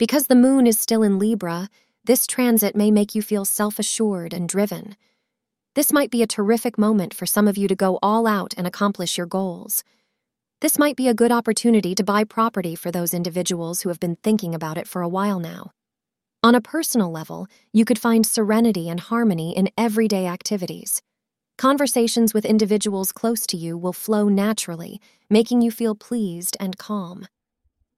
because the moon is still in Libra, this transit may make you feel self assured and driven. This might be a terrific moment for some of you to go all out and accomplish your goals. This might be a good opportunity to buy property for those individuals who have been thinking about it for a while now. On a personal level, you could find serenity and harmony in everyday activities. Conversations with individuals close to you will flow naturally, making you feel pleased and calm.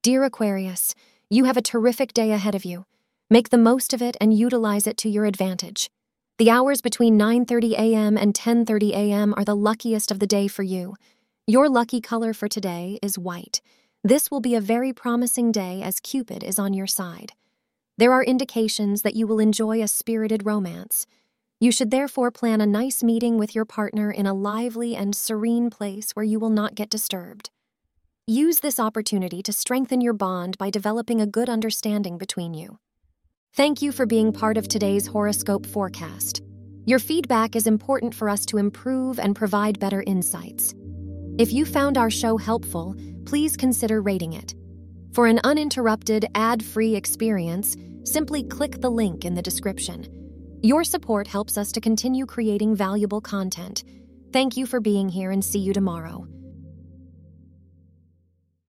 Dear Aquarius, you have a terrific day ahead of you. Make the most of it and utilize it to your advantage. The hours between 9:30 a.m. and 10:30 a.m. are the luckiest of the day for you. Your lucky color for today is white. This will be a very promising day as Cupid is on your side. There are indications that you will enjoy a spirited romance. You should therefore plan a nice meeting with your partner in a lively and serene place where you will not get disturbed. Use this opportunity to strengthen your bond by developing a good understanding between you. Thank you for being part of today's horoscope forecast. Your feedback is important for us to improve and provide better insights. If you found our show helpful, please consider rating it. For an uninterrupted, ad free experience, simply click the link in the description. Your support helps us to continue creating valuable content. Thank you for being here and see you tomorrow.